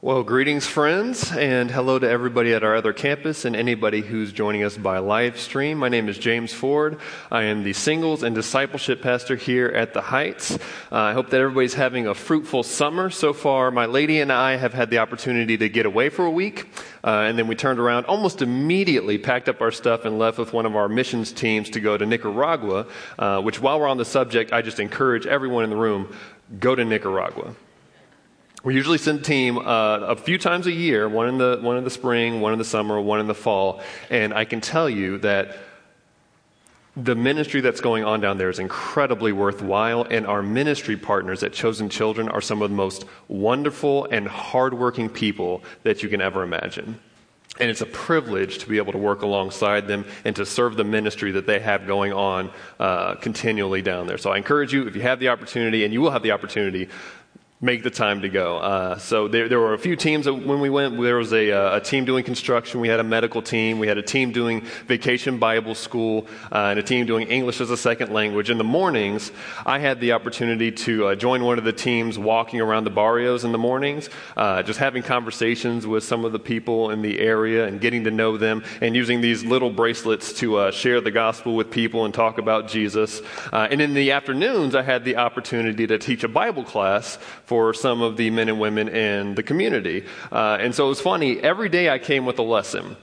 Well, greetings, friends, and hello to everybody at our other campus and anybody who's joining us by live stream. My name is James Ford. I am the singles and discipleship pastor here at the Heights. Uh, I hope that everybody's having a fruitful summer. So far, my lady and I have had the opportunity to get away for a week, uh, and then we turned around almost immediately, packed up our stuff, and left with one of our missions teams to go to Nicaragua, uh, which, while we're on the subject, I just encourage everyone in the room go to Nicaragua. We usually send a team uh, a few times a year, one in, the, one in the spring, one in the summer, one in the fall. And I can tell you that the ministry that's going on down there is incredibly worthwhile, and our ministry partners at Chosen Children are some of the most wonderful and hardworking people that you can ever imagine. And it's a privilege to be able to work alongside them and to serve the ministry that they have going on uh, continually down there. So I encourage you, if you have the opportunity, and you will have the opportunity, make the time to go. Uh, so there, there, were a few teams when we went. There was a, uh, a, team doing construction. We had a medical team. We had a team doing vacation Bible school uh, and a team doing English as a second language. In the mornings, I had the opportunity to uh, join one of the teams walking around the barrios in the mornings, uh, just having conversations with some of the people in the area and getting to know them and using these little bracelets to uh, share the gospel with people and talk about Jesus. and in the afternoons, I had the opportunity to teach a Bible class for some of the men and women in the community. Uh, and so it was funny. Every day I came with a lesson.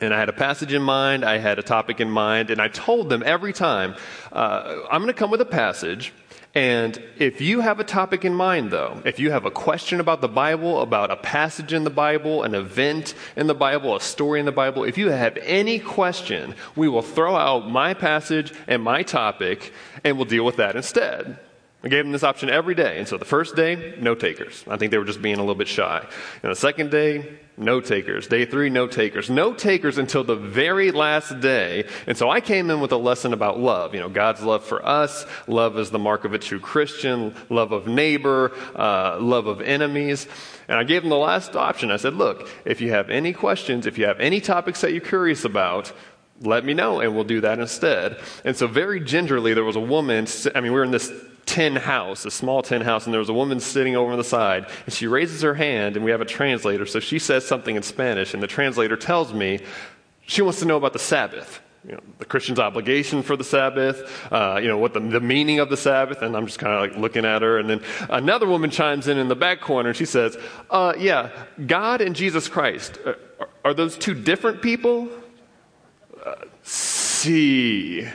And I had a passage in mind, I had a topic in mind, and I told them every time, uh, I'm going to come with a passage. And if you have a topic in mind, though, if you have a question about the Bible, about a passage in the Bible, an event in the Bible, a story in the Bible, if you have any question, we will throw out my passage and my topic, and we'll deal with that instead. I gave them this option every day. And so the first day, no takers. I think they were just being a little bit shy. And the second day, no takers. Day three, no takers. No takers until the very last day. And so I came in with a lesson about love. You know, God's love for us. Love is the mark of a true Christian. Love of neighbor. Uh, love of enemies. And I gave them the last option. I said, look, if you have any questions, if you have any topics that you're curious about, let me know and we'll do that instead. And so very gingerly, there was a woman, I mean, we were in this tin house, a small tin house, and there was a woman sitting over on the side, and she raises her hand, and we have a translator, so she says something in Spanish, and the translator tells me she wants to know about the Sabbath. You know, the Christian's obligation for the Sabbath, uh, you know, what the, the meaning of the Sabbath, and I'm just kind of like looking at her. And then another woman chimes in in the back corner and she says, uh, Yeah, God and Jesus Christ, uh, are, are those two different people? Uh, see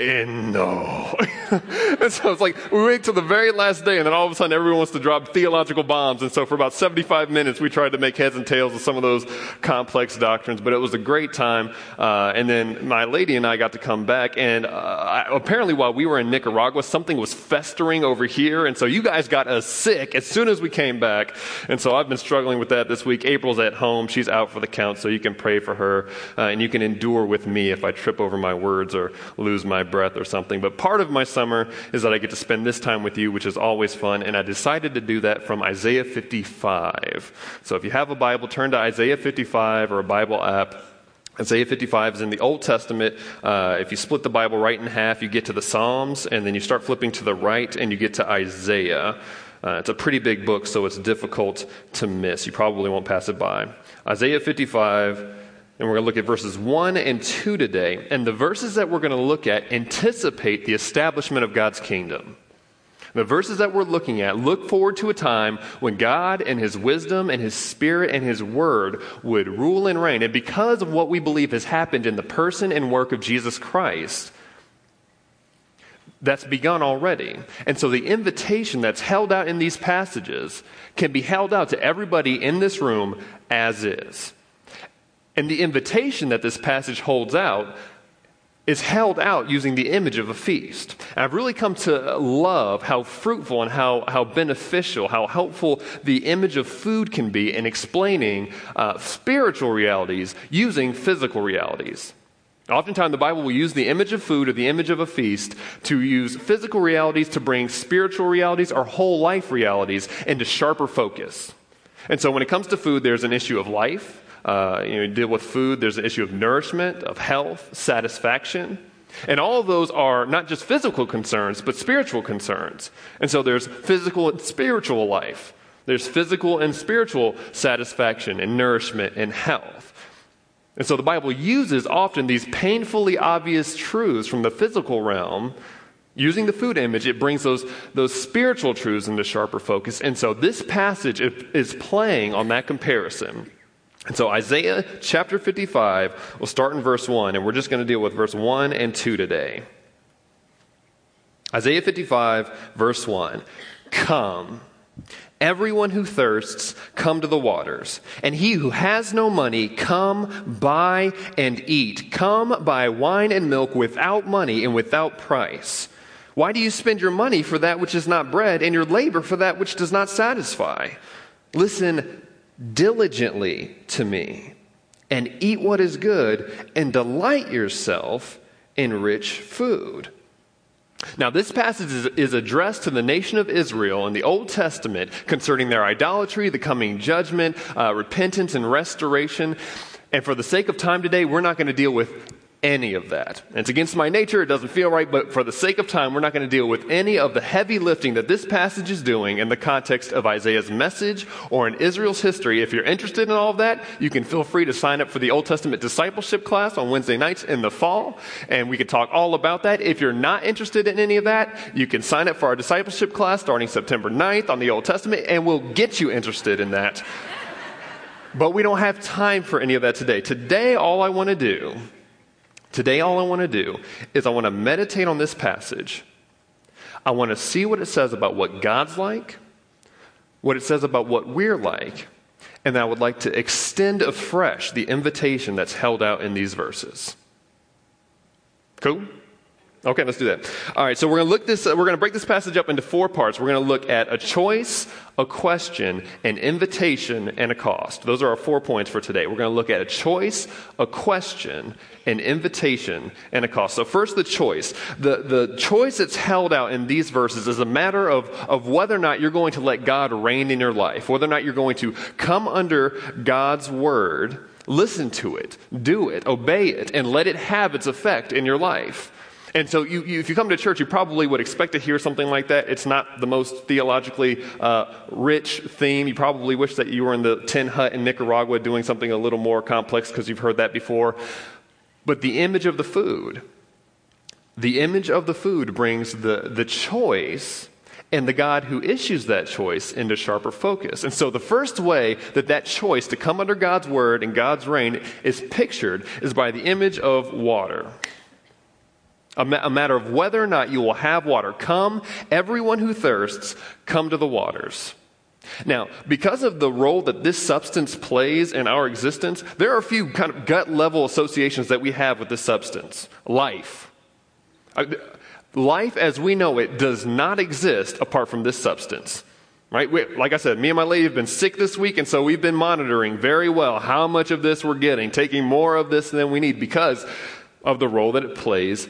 and no. and so it's like we wait till the very last day, and then all of a sudden everyone wants to drop theological bombs. And so for about 75 minutes, we tried to make heads and tails of some of those complex doctrines, but it was a great time. Uh, and then my lady and I got to come back, and uh, I, apparently while we were in Nicaragua, something was festering over here, and so you guys got us sick as soon as we came back. And so I've been struggling with that this week. April's at home; she's out for the count, so you can pray for her, uh, and you can endure with me if I trip over my words or lose my breath or something. But part of my summer is that I get to spend this time with you, which is always fun. And I decided to do that from Isaiah 55. So if you have a Bible, turn to Isaiah 55 or a Bible app. Isaiah 55 is in the Old Testament. Uh, if you split the Bible right in half, you get to the Psalms, and then you start flipping to the right, and you get to Isaiah. Uh, it's a pretty big book, so it's difficult to miss. You probably won't pass it by. Isaiah 55 and we're going to look at verses 1 and 2 today. And the verses that we're going to look at anticipate the establishment of God's kingdom. The verses that we're looking at look forward to a time when God and His wisdom and His Spirit and His Word would rule and reign. And because of what we believe has happened in the person and work of Jesus Christ, that's begun already. And so the invitation that's held out in these passages can be held out to everybody in this room as is. And the invitation that this passage holds out is held out using the image of a feast. And I've really come to love how fruitful and how, how beneficial, how helpful the image of food can be in explaining uh, spiritual realities using physical realities. Oftentimes, the Bible will use the image of food or the image of a feast to use physical realities to bring spiritual realities or whole life realities into sharper focus. And so, when it comes to food, there's an issue of life, uh, you know, you deal with food. There's an issue of nourishment, of health, satisfaction. And all of those are not just physical concerns, but spiritual concerns. And so there's physical and spiritual life. There's physical and spiritual satisfaction and nourishment and health. And so the Bible uses often these painfully obvious truths from the physical realm. Using the food image, it brings those, those spiritual truths into sharper focus. And so this passage is playing on that comparison. And so Isaiah chapter 55, we'll start in verse 1, and we're just going to deal with verse 1 and 2 today. Isaiah 55, verse 1. Come. Everyone who thirsts, come to the waters. And he who has no money, come buy and eat. Come buy wine and milk without money and without price. Why do you spend your money for that which is not bread and your labor for that which does not satisfy? Listen diligently to me and eat what is good and delight yourself in rich food. Now, this passage is, is, addressed to the nation of Israel in the Old Testament concerning their idolatry, the coming judgment, uh, repentance, and restoration. And for the sake of time today, we're not going to deal with any of that. It's against my nature, it doesn't feel right, but for the sake of time, we're not going to deal with any of the heavy lifting that this passage is doing in the context of Isaiah's message or in Israel's history. If you're interested in all of that, you can feel free to sign up for the Old Testament discipleship class on Wednesday nights in the fall, and we can talk all about that. If you're not interested in any of that, you can sign up for our discipleship class starting September 9th on the Old Testament, and we'll get you interested in that. But we don't have time for any of that today. Today, all I want to do Today, all I want to do is I want to meditate on this passage. I want to see what it says about what God's like, what it says about what we're like, and I would like to extend afresh the invitation that's held out in these verses. Cool? Okay, let's do that. All right, so we're going to look this. We're going to break this passage up into four parts. We're going to look at a choice, a question, an invitation, and a cost. Those are our four points for today. We're going to look at a choice, a question, an invitation, and a cost. So first, the choice. The the choice that's held out in these verses is a matter of of whether or not you're going to let God reign in your life, whether or not you're going to come under God's word, listen to it, do it, obey it, and let it have its effect in your life. And so, you, you, if you come to church, you probably would expect to hear something like that. It's not the most theologically uh, rich theme. You probably wish that you were in the tin hut in Nicaragua doing something a little more complex because you've heard that before. But the image of the food, the image of the food brings the, the choice and the God who issues that choice into sharper focus. And so the first way that that choice to come under God's word and God's reign is pictured is by the image of water a, ma- a matter of whether or not you will have water. Come, everyone who thirsts, come to the waters. Now, because of the role that this substance plays in our existence, there are a few kind of gut level associations that we have with this substance. Life. Uh, life as we know it does not exist apart from this substance. Right? We, like I said, me and my lady have been sick this week, and so we've been monitoring very well how much of this we're getting, taking more of this than we need because of the role that it plays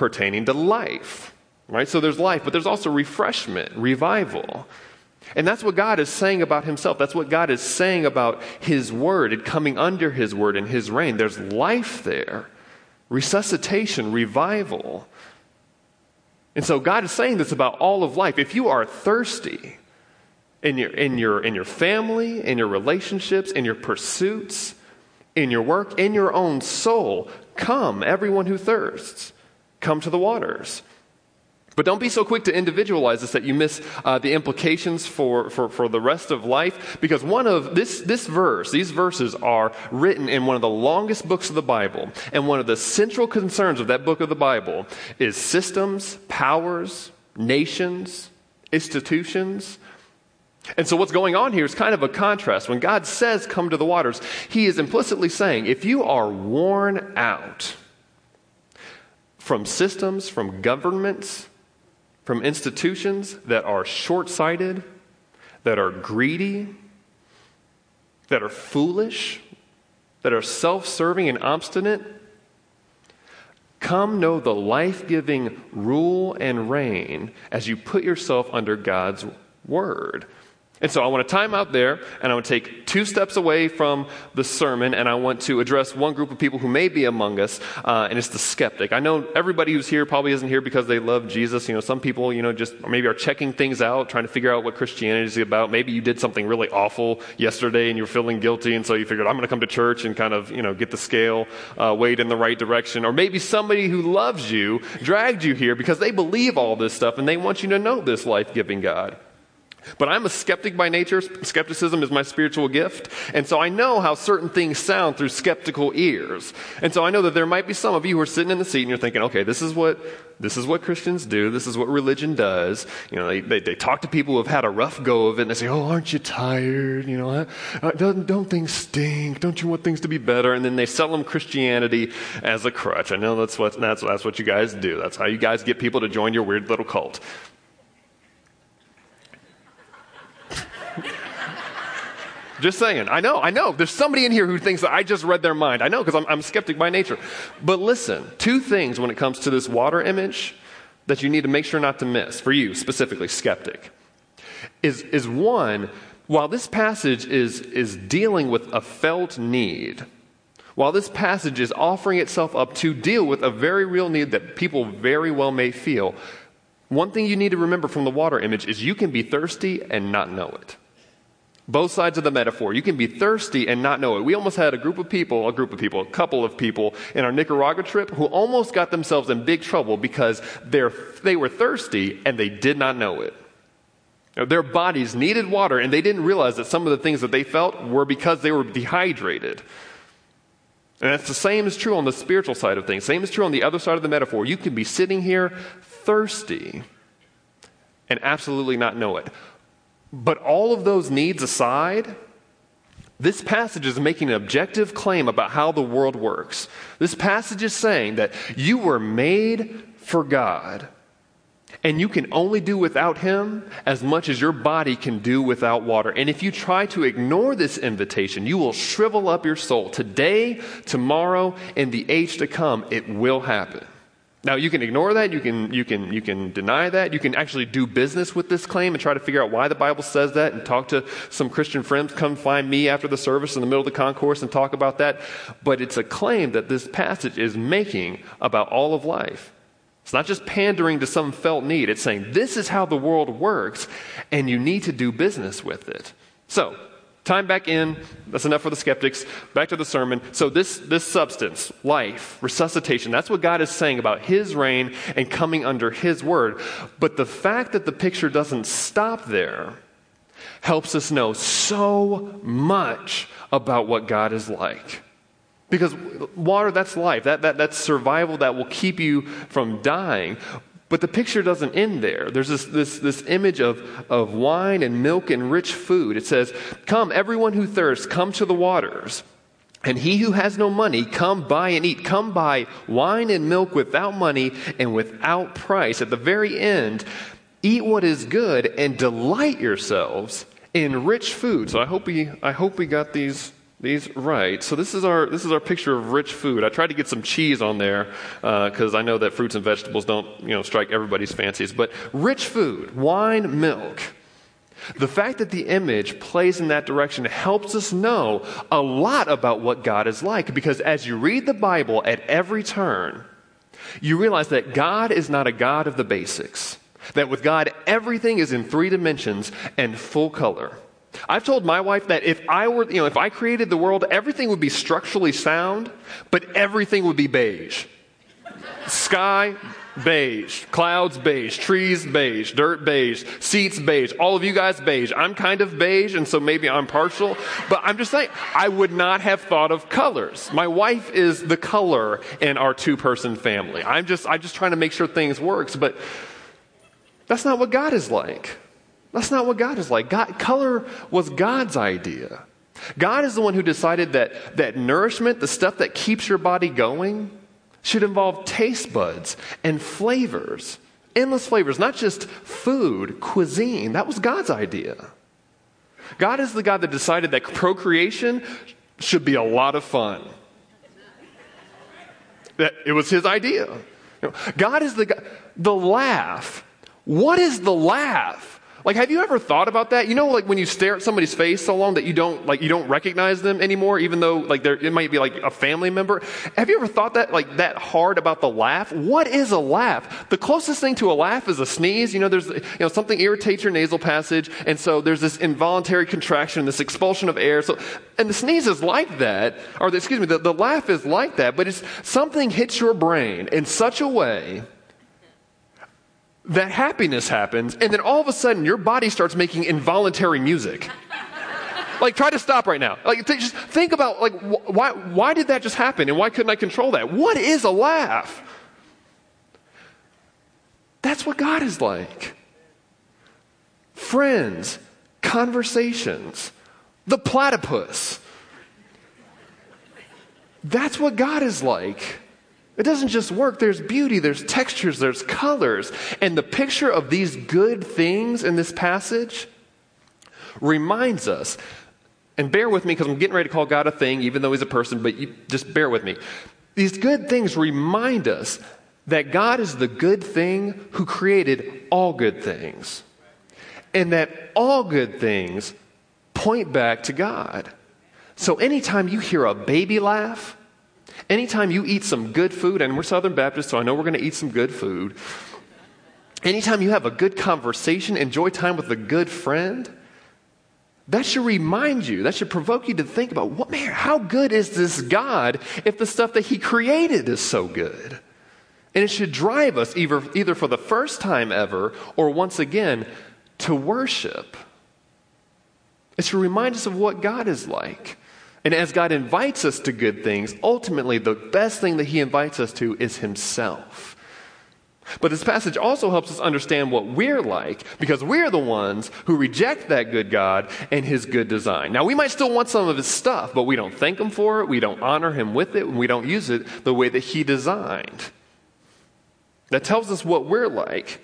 pertaining to life, right? So there's life, but there's also refreshment, revival. And that's what God is saying about himself. That's what God is saying about his word and coming under his word and his reign. There's life there, resuscitation, revival. And so God is saying this about all of life. If you are thirsty in your, in your, in your family, in your relationships, in your pursuits, in your work, in your own soul, come, everyone who thirsts come to the waters. But don't be so quick to individualize this that you miss uh, the implications for, for, for the rest of life. Because one of this, this verse, these verses are written in one of the longest books of the Bible. And one of the central concerns of that book of the Bible is systems, powers, nations, institutions. And so what's going on here is kind of a contrast. When God says, come to the waters, he is implicitly saying, if you are worn out, from systems, from governments, from institutions that are short sighted, that are greedy, that are foolish, that are self serving and obstinate. Come know the life giving rule and reign as you put yourself under God's word. And so I want to time out there and I want to take two steps away from the sermon and I want to address one group of people who may be among us, uh, and it's the skeptic. I know everybody who's here probably isn't here because they love Jesus. You know, some people, you know, just maybe are checking things out, trying to figure out what Christianity is about. Maybe you did something really awful yesterday and you're feeling guilty, and so you figured, I'm going to come to church and kind of, you know, get the scale uh, weighed in the right direction. Or maybe somebody who loves you dragged you here because they believe all this stuff and they want you to know this life giving God. But I'm a skeptic by nature. Skepticism is my spiritual gift. And so I know how certain things sound through skeptical ears. And so I know that there might be some of you who are sitting in the seat and you're thinking, okay, this is what, this is what Christians do. This is what religion does. You know, they, they, they talk to people who have had a rough go of it and they say, oh, aren't you tired? You know, uh, don't, don't things stink? Don't you want things to be better? And then they sell them Christianity as a crutch. I know that's what, that's, that's what you guys do. That's how you guys get people to join your weird little cult. Just saying. I know, I know. There's somebody in here who thinks that I just read their mind. I know because I'm, I'm skeptic by nature. But listen, two things when it comes to this water image that you need to make sure not to miss, for you specifically, skeptic, is, is one, while this passage is, is dealing with a felt need, while this passage is offering itself up to deal with a very real need that people very well may feel, one thing you need to remember from the water image is you can be thirsty and not know it. Both sides of the metaphor. You can be thirsty and not know it. We almost had a group of people, a group of people, a couple of people in our Nicaragua trip who almost got themselves in big trouble because they were thirsty and they did not know it. Their bodies needed water and they didn't realize that some of the things that they felt were because they were dehydrated. And that's the same is true on the spiritual side of things. Same is true on the other side of the metaphor. You can be sitting here thirsty and absolutely not know it. But all of those needs aside, this passage is making an objective claim about how the world works. This passage is saying that you were made for God, and you can only do without Him as much as your body can do without water. And if you try to ignore this invitation, you will shrivel up your soul. Today, tomorrow, and the age to come, it will happen. Now you can ignore that, you can, you can, you can deny that, you can actually do business with this claim and try to figure out why the Bible says that and talk to some Christian friends, come find me after the service in the middle of the concourse and talk about that. But it's a claim that this passage is making about all of life. It's not just pandering to some felt need, it's saying this is how the world works and you need to do business with it. So, Time back in. That's enough for the skeptics. Back to the sermon. So, this, this substance, life, resuscitation, that's what God is saying about His reign and coming under His word. But the fact that the picture doesn't stop there helps us know so much about what God is like. Because water, that's life. That, that, that's survival that will keep you from dying. But the picture doesn't end there. There's this, this, this image of, of wine and milk and rich food. It says, Come, everyone who thirsts, come to the waters. And he who has no money, come buy and eat. Come buy wine and milk without money and without price. At the very end, eat what is good and delight yourselves in rich food. So I hope we, I hope we got these these right. So this is our this is our picture of rich food. I tried to get some cheese on there because uh, I know that fruits and vegetables don't you know strike everybody's fancies. But rich food, wine, milk. The fact that the image plays in that direction helps us know a lot about what God is like because as you read the Bible at every turn, you realize that God is not a God of the basics. That with God, everything is in three dimensions and full color. I've told my wife that if I were, you know, if I created the world, everything would be structurally sound, but everything would be beige. Sky, beige. Clouds, beige. Trees, beige. Dirt, beige. Seats, beige. All of you guys, beige. I'm kind of beige, and so maybe I'm partial. But I'm just saying, I would not have thought of colors. My wife is the color in our two person family. I'm just, I'm just trying to make sure things works, but that's not what God is like. That's not what God is like. God, color was God's idea. God is the one who decided that, that nourishment, the stuff that keeps your body going, should involve taste buds and flavors. Endless flavors, not just food, cuisine. That was God's idea. God is the God that decided that procreation should be a lot of fun. That it was his idea. God is the God. The laugh. What is the laugh? Like, have you ever thought about that? You know, like when you stare at somebody's face so long that you don't, like, you don't recognize them anymore, even though, like, they're, it might be like a family member. Have you ever thought that, like, that hard about the laugh? What is a laugh? The closest thing to a laugh is a sneeze. You know, there's, you know, something irritates your nasal passage, and so there's this involuntary contraction, this expulsion of air. So, and the sneeze is like that, or the, excuse me, the, the laugh is like that, but it's something hits your brain in such a way that happiness happens, and then all of a sudden your body starts making involuntary music. like, try to stop right now. Like, th- just think about, like, wh- why, why did that just happen, and why couldn't I control that? What is a laugh? That's what God is like. Friends, conversations, the platypus. That's what God is like. It doesn't just work. There's beauty, there's textures, there's colors. And the picture of these good things in this passage reminds us, and bear with me because I'm getting ready to call God a thing, even though he's a person, but you, just bear with me. These good things remind us that God is the good thing who created all good things. And that all good things point back to God. So anytime you hear a baby laugh, Anytime you eat some good food, and we're Southern Baptists, so I know we're going to eat some good food. Anytime you have a good conversation, enjoy time with a good friend, that should remind you, that should provoke you to think about what man, how good is this God if the stuff that He created is so good? And it should drive us either, either for the first time ever or once again to worship. It should remind us of what God is like. And as God invites us to good things, ultimately the best thing that He invites us to is Himself. But this passage also helps us understand what we're like because we're the ones who reject that good God and His good design. Now, we might still want some of His stuff, but we don't thank Him for it, we don't honor Him with it, and we don't use it the way that He designed. That tells us what we're like.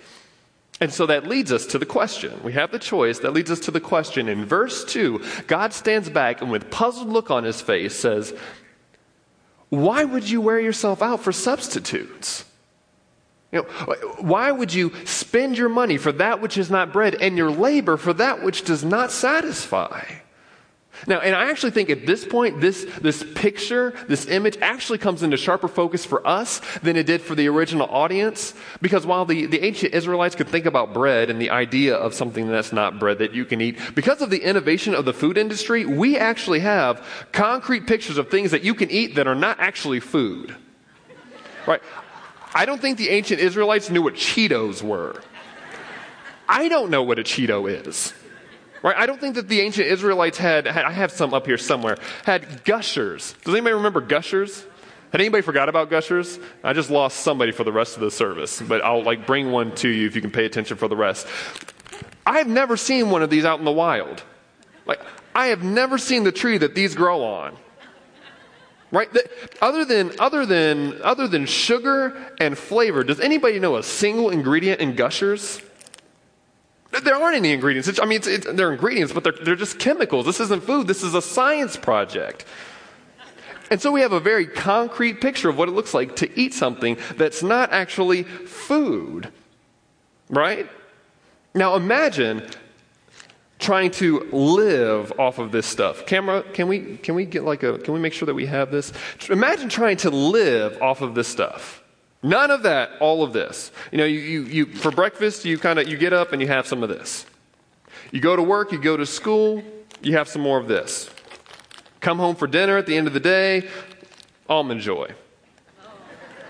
And so that leads us to the question. We have the choice. That leads us to the question. In verse 2, God stands back and with puzzled look on his face says, Why would you wear yourself out for substitutes? You know, why would you spend your money for that which is not bread and your labor for that which does not satisfy? Now, and I actually think at this point, this, this picture, this image actually comes into sharper focus for us than it did for the original audience. Because while the, the ancient Israelites could think about bread and the idea of something that's not bread that you can eat, because of the innovation of the food industry, we actually have concrete pictures of things that you can eat that are not actually food. Right? I don't think the ancient Israelites knew what Cheetos were. I don't know what a Cheeto is. Right? I don't think that the ancient Israelites had, had, I have some up here somewhere, had gushers. Does anybody remember gushers? Had anybody forgot about gushers? I just lost somebody for the rest of the service, but I'll like bring one to you if you can pay attention for the rest. I have never seen one of these out in the wild. Like, I have never seen the tree that these grow on. Right? other than, other than, other than sugar and flavor, does anybody know a single ingredient in gushers? There aren't any ingredients. It's, I mean, it's, it's, they're ingredients, but they're, they're just chemicals. This isn't food. This is a science project. And so we have a very concrete picture of what it looks like to eat something that's not actually food. Right? Now imagine trying to live off of this stuff. Camera, can we can we get like a can we make sure that we have this? Imagine trying to live off of this stuff. None of that, all of this. You know, you, you, you for breakfast, you kind of, you get up and you have some of this. You go to work, you go to school, you have some more of this. Come home for dinner at the end of the day, almond joy.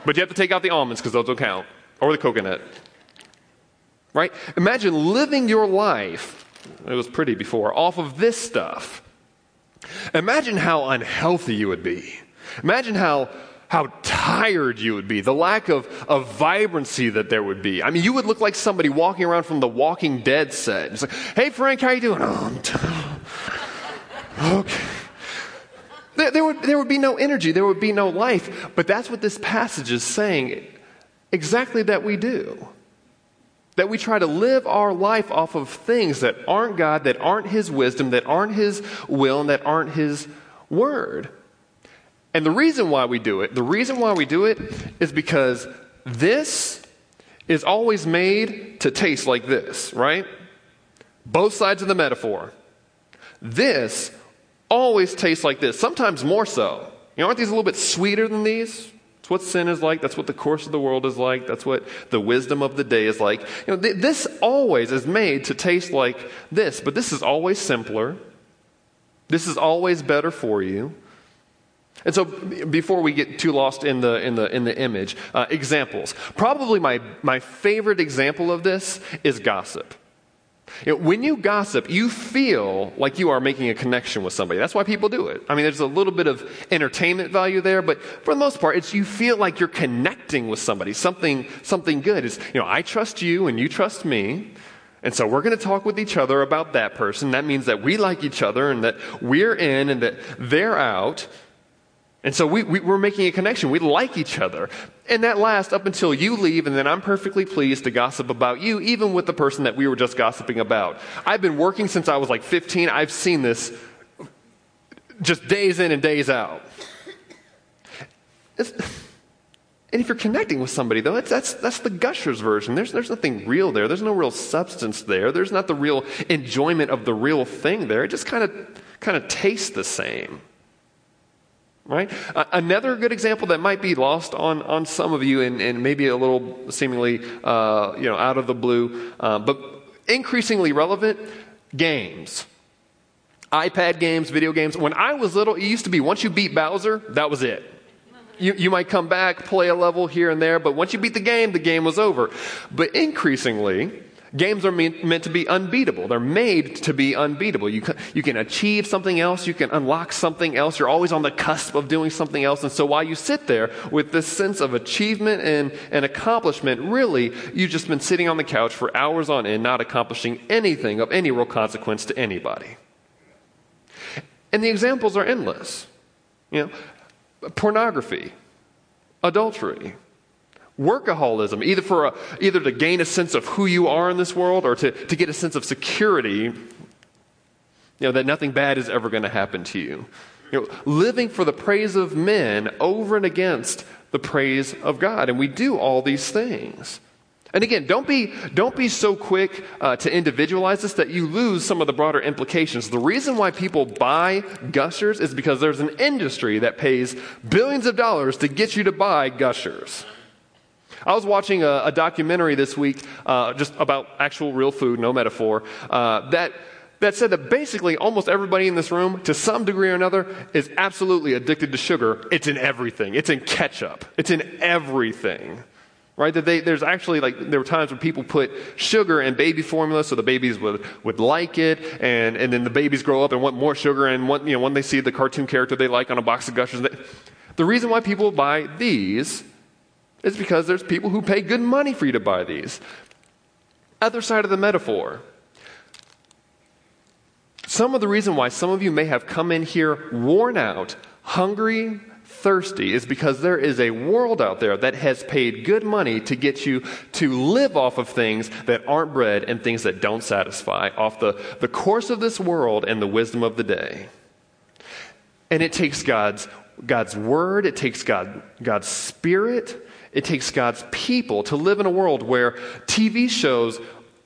But you have to take out the almonds because those don't count, or the coconut. Right? Imagine living your life, it was pretty before, off of this stuff. Imagine how unhealthy you would be. Imagine how how tired you would be, the lack of, of vibrancy that there would be. I mean, you would look like somebody walking around from the Walking Dead set. It's like, hey, Frank, how you doing? Oh, I'm tired. Okay. There, there, would, there would be no energy, there would be no life. But that's what this passage is saying exactly that we do. That we try to live our life off of things that aren't God, that aren't His wisdom, that aren't His will, and that aren't His word. And the reason why we do it, the reason why we do it is because this is always made to taste like this, right? Both sides of the metaphor. This always tastes like this, sometimes more so. You know, aren't these a little bit sweeter than these? That's what sin is like. That's what the course of the world is like. That's what the wisdom of the day is like. You know, th- this always is made to taste like this, but this is always simpler. This is always better for you. And so, before we get too lost in the, in the, in the image, uh, examples. Probably my, my favorite example of this is gossip. You know, when you gossip, you feel like you are making a connection with somebody. That's why people do it. I mean, there's a little bit of entertainment value there, but for the most part, it's you feel like you're connecting with somebody, something, something good. Is you know, I trust you and you trust me. And so we're going to talk with each other about that person. That means that we like each other and that we're in and that they're out. And so we, we, are making a connection. We like each other. And that lasts up until you leave, and then I'm perfectly pleased to gossip about you, even with the person that we were just gossiping about. I've been working since I was like 15. I've seen this just days in and days out. It's, and if you're connecting with somebody, though, that's, that's the Gushers version. There's, there's nothing real there. There's no real substance there. There's not the real enjoyment of the real thing there. It just kind of kind of tastes the same right? Another good example that might be lost on, on some of you and, and maybe a little seemingly uh, you know, out of the blue, uh, but increasingly relevant games. iPad games, video games. When I was little, it used to be once you beat Bowser, that was it. You, you might come back, play a level here and there, but once you beat the game, the game was over. But increasingly, Games are meant to be unbeatable. They're made to be unbeatable. You can, you can achieve something else, you can unlock something else. You're always on the cusp of doing something else. And so while you sit there with this sense of achievement and, and accomplishment, really, you've just been sitting on the couch for hours on end, not accomplishing anything of any real consequence to anybody. And the examples are endless. You know, pornography, adultery, workaholism, either, for a, either to gain a sense of who you are in this world or to, to get a sense of security, you know, that nothing bad is ever going to happen to you. You know, living for the praise of men over and against the praise of God. And we do all these things. And again, don't be, don't be so quick uh, to individualize this that you lose some of the broader implications. The reason why people buy gushers is because there's an industry that pays billions of dollars to get you to buy gushers. I was watching a, a documentary this week uh, just about actual real food, no metaphor, uh, that, that said that basically almost everybody in this room, to some degree or another, is absolutely addicted to sugar. It's in everything, it's in ketchup, it's in everything. Right? That they, there's actually like, there were times when people put sugar in baby formula so the babies would, would like it, and, and then the babies grow up and want more sugar, and want, you know, when they see the cartoon character they like on a box of gushers, they, the reason why people buy these it's because there's people who pay good money for you to buy these. Other side of the metaphor. Some of the reason why some of you may have come in here worn out, hungry, thirsty is because there is a world out there that has paid good money to get you to live off of things that aren't bread and things that don't satisfy, off the, the course of this world and the wisdom of the day. And it takes God's, God's word, it takes God, God's spirit, it takes God's people to live in a world where TV shows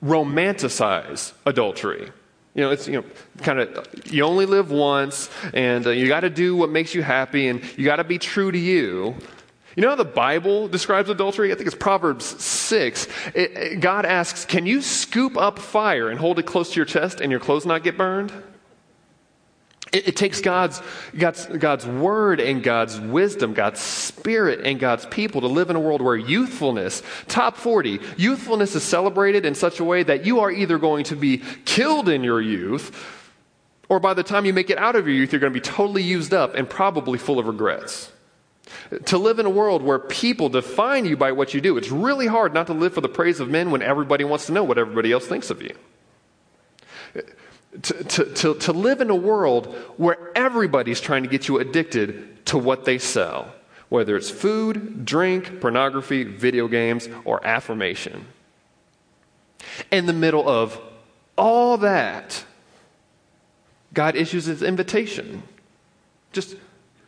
romanticize adultery. You know, it's, you know, kind of, you only live once, and uh, you got to do what makes you happy, and you got to be true to you. You know how the Bible describes adultery? I think it's Proverbs 6. It, it, God asks, Can you scoop up fire and hold it close to your chest and your clothes not get burned? It, it, takes God's, God's, God's word and God's wisdom, God's spirit and God's people to live in a world where youthfulness, top 40, youthfulness is celebrated in such a way that you are either going to be killed in your youth, or by the time you make it out of your youth, you're going to be totally used up and probably full of regrets. To live in a world where people define you by what you do, it's really hard not to live for the praise of men when everybody wants to know what everybody else thinks of you to, to, to, to live in a world where everybody's trying to get you addicted to what they sell, whether it's food, drink, pornography, video games, or affirmation. In the middle of all that, God issues his invitation. Just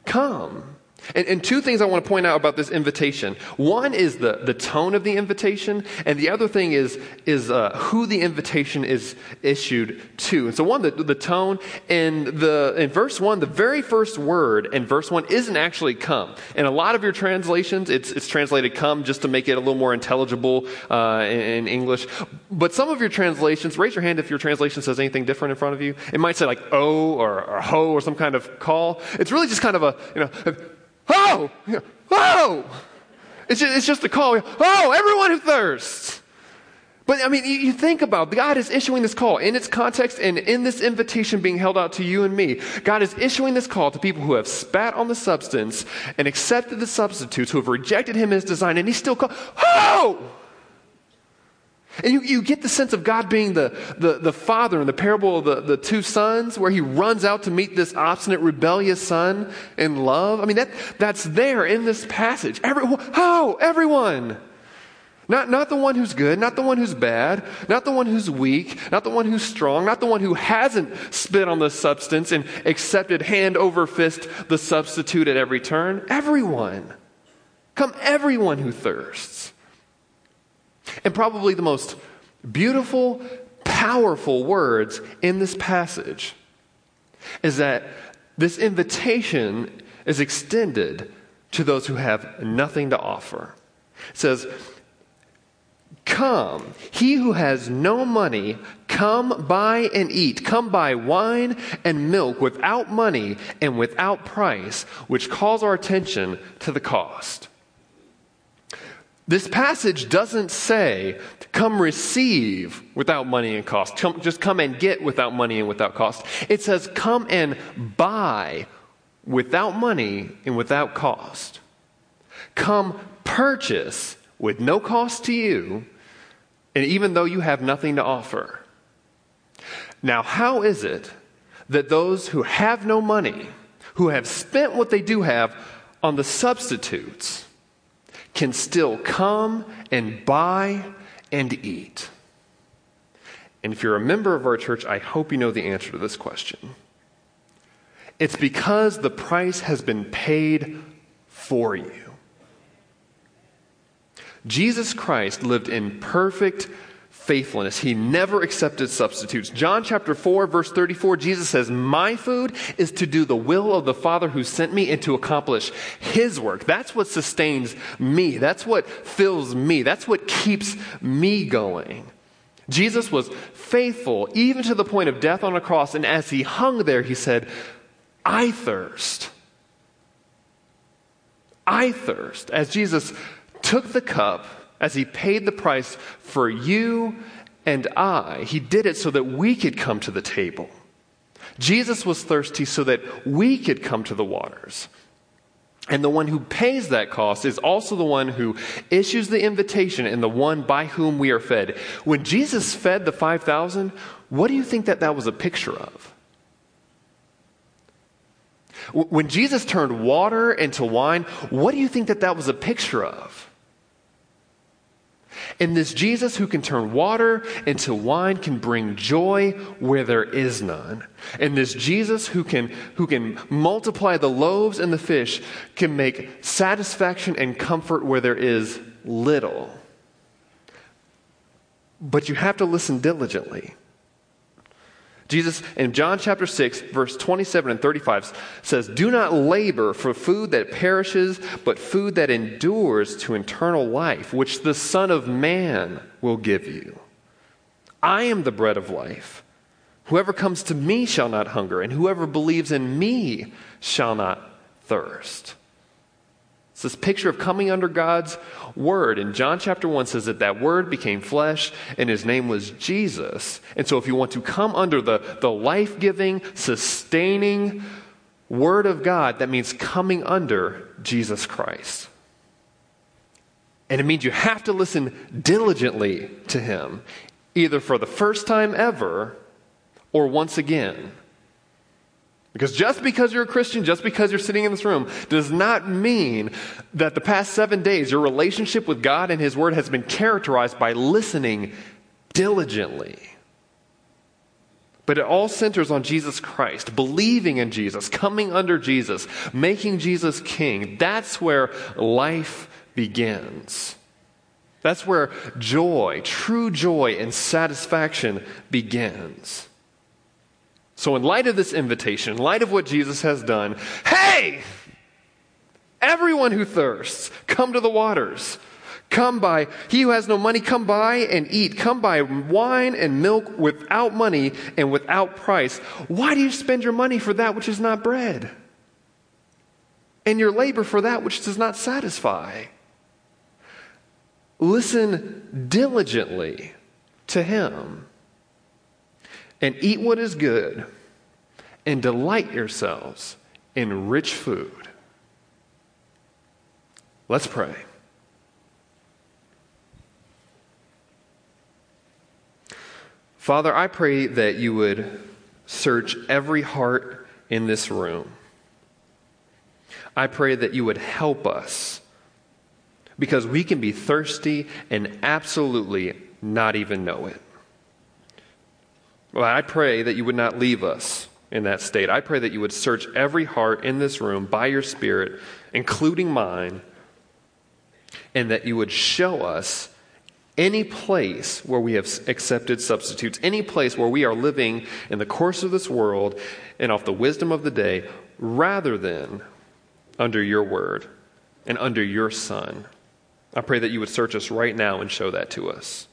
come. And, and, two things I want to point out about this invitation. One is the, the tone of the invitation, and the other thing is, is uh, who the invitation is issued to. And so, one, the, the tone. In, the, in verse 1, the very first word in verse 1 isn't actually come. In a lot of your translations, it's, it's translated come just to make it a little more intelligible uh, in, in English. But some of your translations, raise your hand if your translation says anything different in front of you. It might say like oh or, or ho or some kind of call. It's really just kind of a, you know, Oh, oh. It's just, it's just a call. Oh, everyone who thirsts. But I mean, you think about it, God is issuing this call in its context and in this invitation being held out to you and me. God is issuing this call to people who have spat on the substance and accepted the substitutes, who have rejected Him as design, and He's still called, Oh! And you, you get the sense of God being the, the, the father in the parable of the, the two sons, where he runs out to meet this obstinate, rebellious son in love. I mean, that, that's there in this passage. Everyone, how? Everyone. Not, not the one who's good, not the one who's bad, not the one who's weak, not the one who's strong, not the one who hasn't spit on the substance and accepted hand over fist the substitute at every turn. Everyone. Come, everyone who thirsts. And probably the most beautiful, powerful words in this passage is that this invitation is extended to those who have nothing to offer. It says, Come, he who has no money, come buy and eat. Come buy wine and milk without money and without price, which calls our attention to the cost. This passage doesn't say, come receive without money and cost. Come, just come and get without money and without cost. It says, come and buy without money and without cost. Come purchase with no cost to you, and even though you have nothing to offer. Now, how is it that those who have no money, who have spent what they do have on the substitutes, can still come and buy and eat? And if you're a member of our church, I hope you know the answer to this question. It's because the price has been paid for you. Jesus Christ lived in perfect faithfulness. He never accepted substitutes. John chapter 4, verse 34, Jesus says, My food is to do the will of the Father who sent me and to accomplish his work. That's what sustains me. That's what fills me. That's what keeps me going. Jesus was faithful even to the point of death on a cross. And as he hung there, he said, I thirst. I thirst. As Jesus took the cup, as he paid the price for you and I, he did it so that we could come to the table. Jesus was thirsty so that we could come to the waters. And the one who pays that cost is also the one who issues the invitation and the one by whom we are fed. When Jesus fed the 5,000, what do you think that that was a picture of? When Jesus turned water into wine, what do you think that that was a picture of? And this Jesus who can turn water into wine can bring joy where there is none. And this Jesus who can, who can multiply the loaves and the fish can make satisfaction and comfort where there is little. But you have to listen diligently. Jesus in John chapter 6, verse 27 and 35 says, Do not labor for food that perishes, but food that endures to eternal life, which the Son of Man will give you. I am the bread of life. Whoever comes to me shall not hunger, and whoever believes in me shall not thirst. It's this picture of coming under God's word. And John chapter 1 says that that word became flesh and his name was Jesus. And so if you want to come under the, the life giving, sustaining word of God, that means coming under Jesus Christ. And it means you have to listen diligently to him, either for the first time ever or once again. Because just because you're a Christian, just because you're sitting in this room, does not mean that the past seven days your relationship with God and His Word has been characterized by listening diligently. But it all centers on Jesus Christ, believing in Jesus, coming under Jesus, making Jesus king. That's where life begins. That's where joy, true joy and satisfaction begins. So, in light of this invitation, in light of what Jesus has done, hey, everyone who thirsts, come to the waters. Come buy, he who has no money, come buy and eat. Come buy wine and milk without money and without price. Why do you spend your money for that which is not bread? And your labor for that which does not satisfy? Listen diligently to him and eat what is good and delight yourselves in rich food. Let's pray. Father, I pray that you would search every heart in this room. I pray that you would help us because we can be thirsty and absolutely not even know it. Well, I pray that you would not leave us in that state. I pray that you would search every heart in this room by your Spirit, including mine, and that you would show us any place where we have accepted substitutes, any place where we are living in the course of this world and off the wisdom of the day, rather than under your word and under your Son. I pray that you would search us right now and show that to us.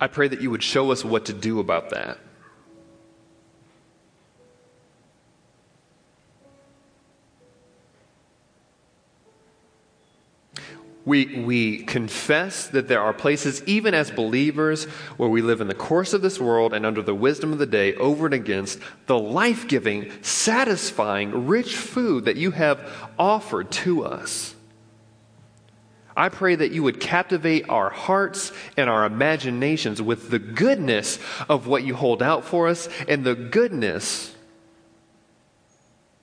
I pray that you would show us what to do about that. We, we confess that there are places, even as believers, where we live in the course of this world and under the wisdom of the day, over and against the life giving, satisfying, rich food that you have offered to us. I pray that you would captivate our hearts and our imaginations with the goodness of what you hold out for us and the goodness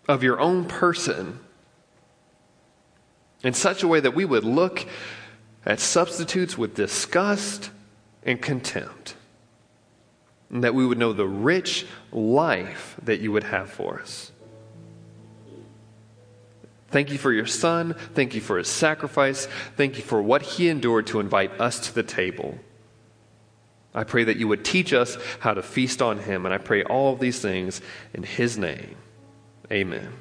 of your own person in such a way that we would look at substitutes with disgust and contempt. And that we would know the rich life that you would have for us. Thank you for your son. Thank you for his sacrifice. Thank you for what he endured to invite us to the table. I pray that you would teach us how to feast on him. And I pray all of these things in his name. Amen.